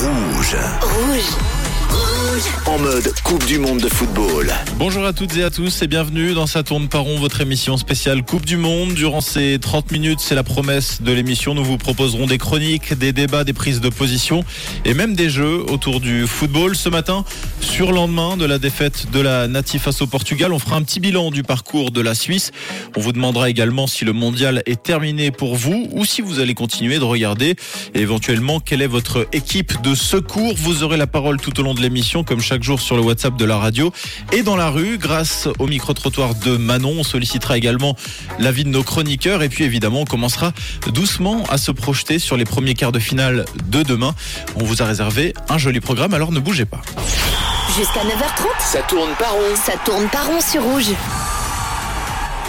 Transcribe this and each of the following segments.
Rouge. Rouge. En mode Coupe du Monde de football. Bonjour à toutes et à tous et bienvenue dans Ça tourne par rond, votre émission spéciale Coupe du Monde. Durant ces 30 minutes, c'est la promesse de l'émission. Nous vous proposerons des chroniques, des débats, des prises de position et même des jeux autour du football. Ce matin, sur lendemain de la défaite de la Natif face au Portugal, on fera un petit bilan du parcours de la Suisse. On vous demandera également si le mondial est terminé pour vous ou si vous allez continuer de regarder et éventuellement quelle est votre équipe de secours? Vous aurez la parole tout au long de l'émission comme chaque jour sur le WhatsApp de la radio et dans la rue grâce au micro-trottoir de Manon. On sollicitera également l'avis de nos chroniqueurs et puis évidemment on commencera doucement à se projeter sur les premiers quarts de finale de demain. On vous a réservé un joli programme alors ne bougez pas. Jusqu'à 9h30, Ça tourne par rond. ça tourne pas rond sur Rouge.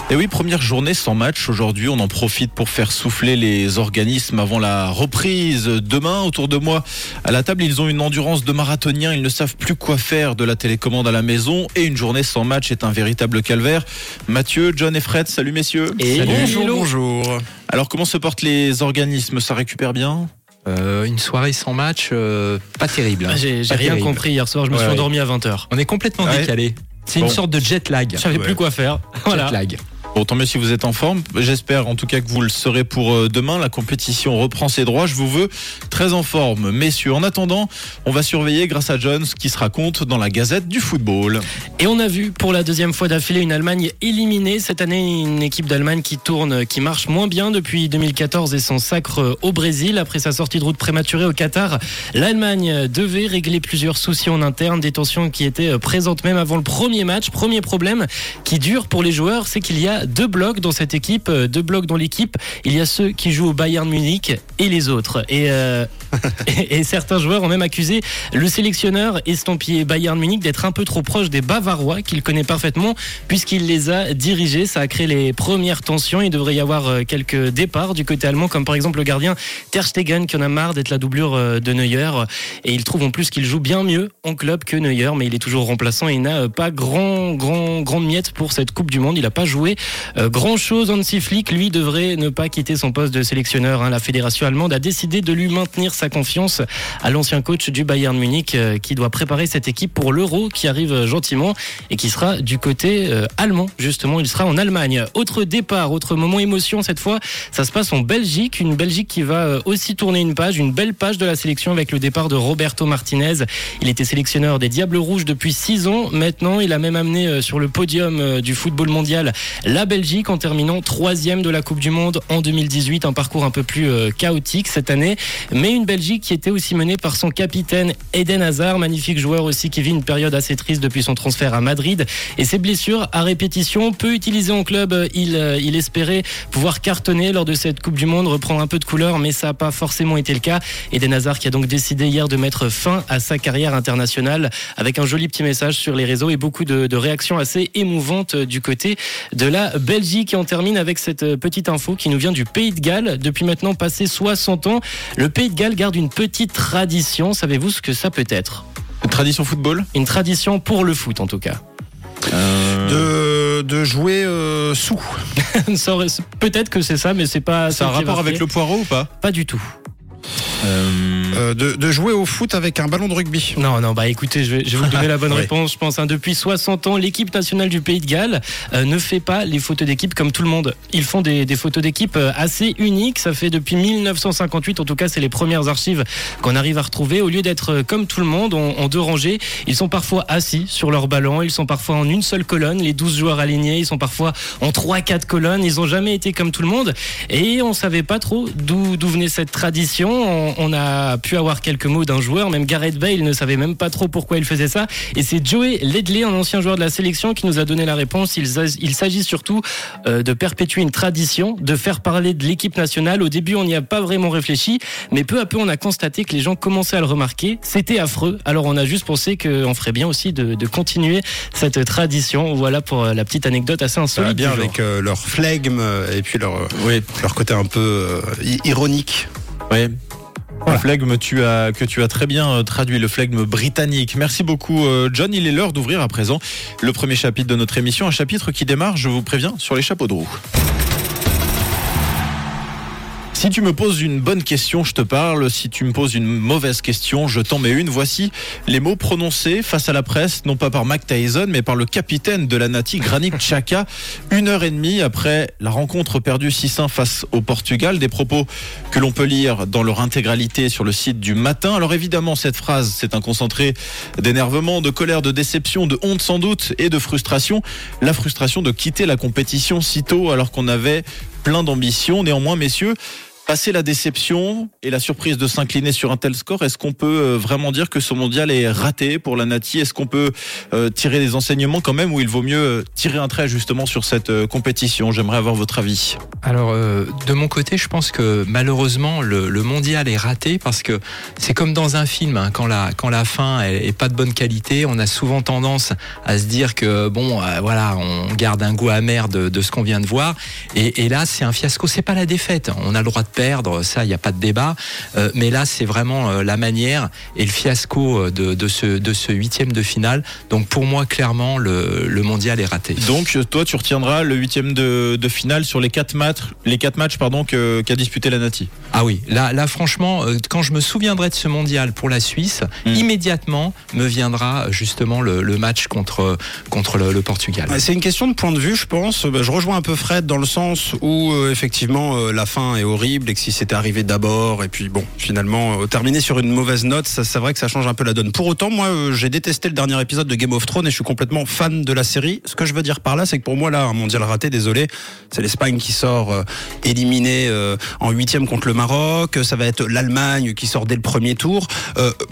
Et oui, première journée sans match aujourd'hui. On en profite pour faire souffler les organismes avant la reprise. Demain, autour de moi, à la table, ils ont une endurance de marathoniens. Ils ne savent plus quoi faire de la télécommande à la maison. Et une journée sans match est un véritable calvaire. Mathieu, John et Fred, salut messieurs. Et Bonjour, bonjour. Alors, comment se portent les organismes? Ça récupère bien? Euh, une soirée sans match, euh, pas terrible. hein. Ah, J'ai j'ai Pas rien terrible. compris hier soir, je me Ouais, suis ouais. endormi à 20h. On est complètement Ouais. décalé. C'est Bon. une sorte de jet lag. Je savais Ouais. plus quoi faire. Voilà. Jet lag. Bon, tant mieux si vous êtes en forme. J'espère en tout cas que vous le serez pour euh, demain. La compétition reprend ses droits. Je vous veux très en forme, messieurs. En attendant, on va surveiller grâce à John ce qui se raconte dans la Gazette du football. Et on a vu pour la deuxième fois d'affilée une Allemagne éliminée. Cette année, une équipe d'Allemagne qui tourne, qui marche moins bien depuis 2014 et son sacre au Brésil. Après sa sortie de route prématurée au Qatar, l'Allemagne devait régler plusieurs soucis en interne, des tensions qui étaient présentes même avant le premier match. Premier problème qui dure pour les joueurs, c'est qu'il y a deux blocs dans cette équipe, euh, deux blocs dans l'équipe. Il y a ceux qui jouent au Bayern Munich et les autres. Et, euh, et, certains joueurs ont même accusé le sélectionneur estampillé Bayern Munich d'être un peu trop proche des Bavarois qu'il connaît parfaitement puisqu'il les a dirigés. Ça a créé les premières tensions. Il devrait y avoir euh, quelques départs du côté allemand, comme par exemple le gardien Ter Stegen qui en a marre d'être la doublure euh, de Neuer. Et il trouve en plus qu'il joue bien mieux en club que Neuer, mais il est toujours remplaçant et il n'a pas grand, grand, grande miette pour cette Coupe du Monde. Il n'a pas joué euh, grand chose. Hansi Flick, lui, devrait ne pas quitter son poste de sélectionneur. hein. La fédération allemande a décidé de lui maintenir sa confiance à l'ancien coach du Bayern Munich euh, qui doit préparer cette équipe pour l'Euro qui arrive gentiment et qui sera du côté euh, allemand. Justement, il sera en Allemagne. Autre départ, autre moment émotion cette fois, ça se passe en Belgique. Une Belgique qui va aussi tourner une page, une belle page de la sélection avec le départ de Roberto Martinez. Il était sélectionneur des Diables Rouges depuis six ans. Maintenant, il a même amené sur le podium du football mondial la Belgique en terminant troisième de la Coupe du Monde en 2018. Un parcours un peu plus euh, chaotique cette année, mais une Belgique qui était aussi menée par son capitaine Eden Hazard, magnifique joueur aussi qui vit une période assez triste depuis son transfert à Madrid et ses blessures à répétition. Peu utilisé en club, euh, il, euh, il espérait pouvoir cartonner lors de cette Coupe du Monde, reprendre un peu de couleur, mais ça n'a pas forcément été le cas. Eden Hazard qui a donc décidé hier de mettre fin à sa carrière internationale avec un joli petit message sur les réseaux et beaucoup de, réactions assez émouvantes du côté de la Belgique. Et on termine avec cette euh, petite info qui nous vient du Pays de Galles. Depuis maintenant passé 60 ans, le Pays de Galles garde une petite tradition. Savez-vous ce que ça peut être? Tradition football? Une tradition pour le foot en tout cas. Euh, De, de jouer euh, sous. Peut-être que c'est ça, mais c'est pas. Ça a un rapport avec le poireau ou pas? Pas du tout. Euh, de, de jouer au foot avec un ballon de rugby. Non, non, bah écoutez, je vais, je vais vous donner la bonne réponse. Je pense, hein, depuis 60 ans, l'équipe nationale du Pays de Galles euh, ne fait pas les photos d'équipe comme tout le monde. Ils font des, des photos d'équipe euh, assez uniques. Ça fait depuis 1958, en tout cas, c'est les premières archives qu'on arrive à retrouver. Au lieu d'être euh, comme tout le monde, en, en deux rangées, ils sont parfois assis sur leur ballon. Ils sont parfois en une seule colonne, les 12 joueurs alignés. Ils sont parfois en 3-4 colonnes. Ils ont jamais été comme tout le monde. Et on savait pas trop d'où d'où venait cette tradition. On, on a pu avoir quelques mots d'un joueur, même Gareth Bale ne savait même pas trop pourquoi il faisait ça. Et c'est Joey Ledley, un ancien joueur de la sélection, qui nous a donné la réponse. Il, s'ag- il s'agit surtout euh, de perpétuer une tradition, de faire parler de l'équipe nationale. Au début, on n'y a pas vraiment réfléchi, mais peu à peu, on a constaté que les gens commençaient à le remarquer. C'était affreux. Alors, on a juste pensé qu'on ferait bien aussi de, de continuer cette tradition. Voilà pour euh, la petite anecdote assez Ça va insolite. bien avec euh, leur flegme et puis leur, Oui, leur côté un peu euh, ironique. oui. Le flegme que tu as très bien euh, traduit, le flegme britannique. Merci beaucoup euh, John. Il est l'heure d'ouvrir à présent le premier chapitre de notre émission. Un chapitre qui démarre, je vous préviens, sur les chapeaux de roue. Si tu me poses une bonne question, je te parle. Si tu me poses une mauvaise question, je t'en mets une. Voici les mots prononcés face à la presse, non pas par Mac Tyson, mais par le capitaine de la Nati, Granit Xhaka, une heure et demie après la rencontre perdue 6-1 face au Portugal. Des propos que l'on peut lire dans leur intégralité sur le site du matin. Alors évidemment, cette phrase, c'est un concentré d'énervement, de colère, de déception, de honte sans doute et de frustration. La frustration de quitter la compétition si tôt alors qu'on avait plein d'ambition. Néanmoins, messieurs, Passer la déception et la surprise de s'incliner sur un tel score, est-ce qu'on peut euh, vraiment dire que ce mondial est raté pour la Nati? Est-ce qu'on peut euh, tirer des enseignements quand même ou il vaut mieux euh, tirer un trait justement sur cette compétition? J'aimerais avoir votre avis. Alors de mon côté, je pense que malheureusement le, mondial est raté parce que c'est comme dans un film, hein, quand la quand la fin est, pas de bonne qualité, on a souvent tendance à se dire que bon voilà, on garde un goût amer de, de ce qu'on vient de voir. Et, et là c'est un fiasco. C'est pas la défaite, on a le droit de perdre, ça, il n'y a pas de débat. Euh, mais là, c'est vraiment euh, la manière et le fiasco euh, de, de, ce, de ce huitième de finale. Donc pour moi, clairement, le, le mondial est raté. Donc toi, tu retiendras le huitième de, de finale sur les quatre matchs, les quatre matchs pardon, qu'a disputé la Nati. Ah oui, là, là, franchement, quand je me souviendrai de ce mondial pour la Suisse, hmm. immédiatement me viendra justement le, le match contre, contre le, Portugal. C'est une question de point de vue, je pense. Bah, je rejoins un peu Fred dans le sens où effectivement la fin est horrible et que si c'était arrivé d'abord et puis bon finalement euh, terminer sur une mauvaise note ça c'est vrai que ça change un peu la donne. Pour autant moi euh, j'ai détesté le dernier épisode de Game of Thrones et je suis complètement fan de la série. Ce que je veux dire par là c'est que pour moi là un mondial raté désolé. C'est l'Espagne qui sort euh, éliminé en huitième contre le Maroc. Ça va être l'Allemagne qui sort dès le premier tour.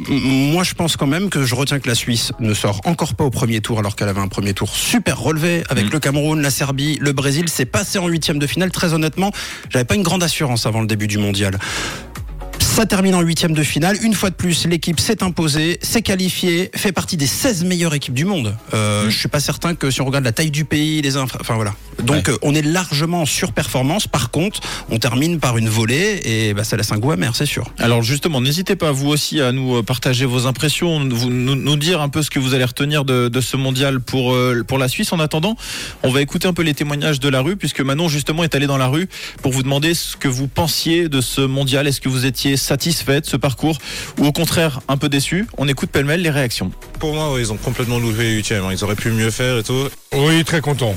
Moi je pense quand même que je retiens que la Suisse ne sort encore pas au premier tour alors qu'elle avait un premier tour super relevé avec mm. le Cameroun la Serbie le Brésil. C'est passé en huitième de finale très honnêtement. J'avais pas une grande assurance avant le début du mondial. Ça termine en huitième de finale. Une fois de plus, l'équipe s'est imposée, s'est qualifiée, fait partie des 16 meilleures équipes du monde. Euh, Je suis pas certain que si on regarde la taille du pays, les infra... enfin voilà. Donc euh, on est largement en surperformance. Par contre, on termine par une volée et bah, ça laisse un goût amer, c'est sûr. Alors justement, n'hésitez pas vous aussi à nous euh, partager vos impressions, vous, nous, dire un peu ce que vous allez retenir de, de ce mondial pour euh, pour la Suisse. En attendant, on va écouter un peu les témoignages de la rue puisque Manon justement est allé dans la rue pour vous demander ce que vous pensiez de ce mondial. Est-ce que vous étiez satisfait de ce parcours ou au contraire un peu déçu On écoute pêle-mêle les réactions. Pour moi, ils ont complètement loupé les huitièmes. Hein. Ils auraient pu mieux faire et tout. Oui, très content.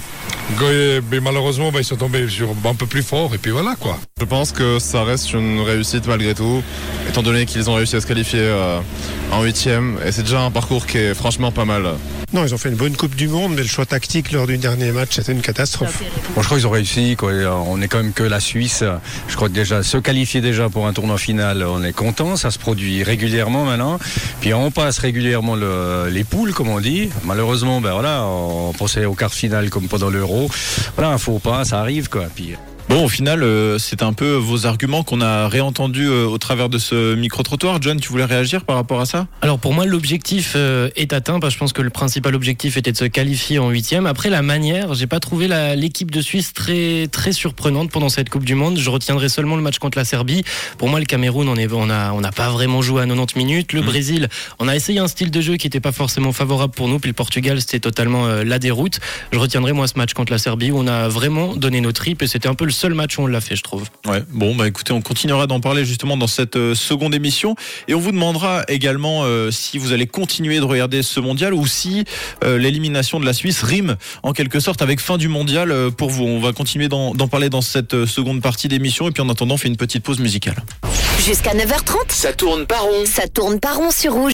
Mais malheureusement, bah, ils sont tombés sur un peu plus fort et puis voilà quoi. Je pense que ça reste une réussite malgré tout, étant donné qu'ils ont réussi à se qualifier euh, en huitième et c'est déjà un parcours qui est franchement pas mal. Non, ils ont fait une bonne Coupe du Monde, mais le choix tactique lors du dernier match, c'était une catastrophe. Bon, je crois qu'ils ont réussi. Quoi. On est quand même que la Suisse. Je crois que déjà se qualifier déjà pour un tournoi final, on est content. Ça se produit régulièrement maintenant. Puis on passe régulièrement le, les poules, comme on dit. Malheureusement, ben voilà, on pensait au quart final comme pendant l'Euro. Voilà, un faux pas, ça arrive quoi. Puis Bon, au final, euh, c'est un peu vos arguments qu'on a réentendus euh, au travers de ce micro-trottoir. John, tu voulais réagir par rapport à ça? Alors pour moi, l'objectif euh, est atteint. Parce que je pense que le principal objectif était de se qualifier en huitième. Après la manière, j'ai pas trouvé l'équipe de Suisse très très surprenante pendant cette Coupe du Monde. Je retiendrai seulement le match contre la Serbie. Pour moi, le Cameroun, on est, on a on n'a pas vraiment joué à 90 minutes. Le mmh. Brésil, on a essayé un style de jeu qui n'était pas forcément favorable pour nous. Puis le Portugal, c'était totalement la déroute. Je retiendrai moi ce match contre la Serbie où on a vraiment donné nos tripes et c'était un peu le seul match où on l'a fait, je trouve. Ouais, bon, bah écoutez, on continuera d'en parler justement dans cette euh, seconde émission et on vous demandera également euh, si vous allez continuer de regarder ce mondial ou si euh, l'élimination de la Suisse rime en quelque sorte avec fin du mondial pour vous. On va continuer d'en parler dans cette seconde partie d'émission et puis en attendant, on fait une petite pause musicale. Jusqu'à 9h30, ça tourne par rond. Ça tourne par rond sur Rouge.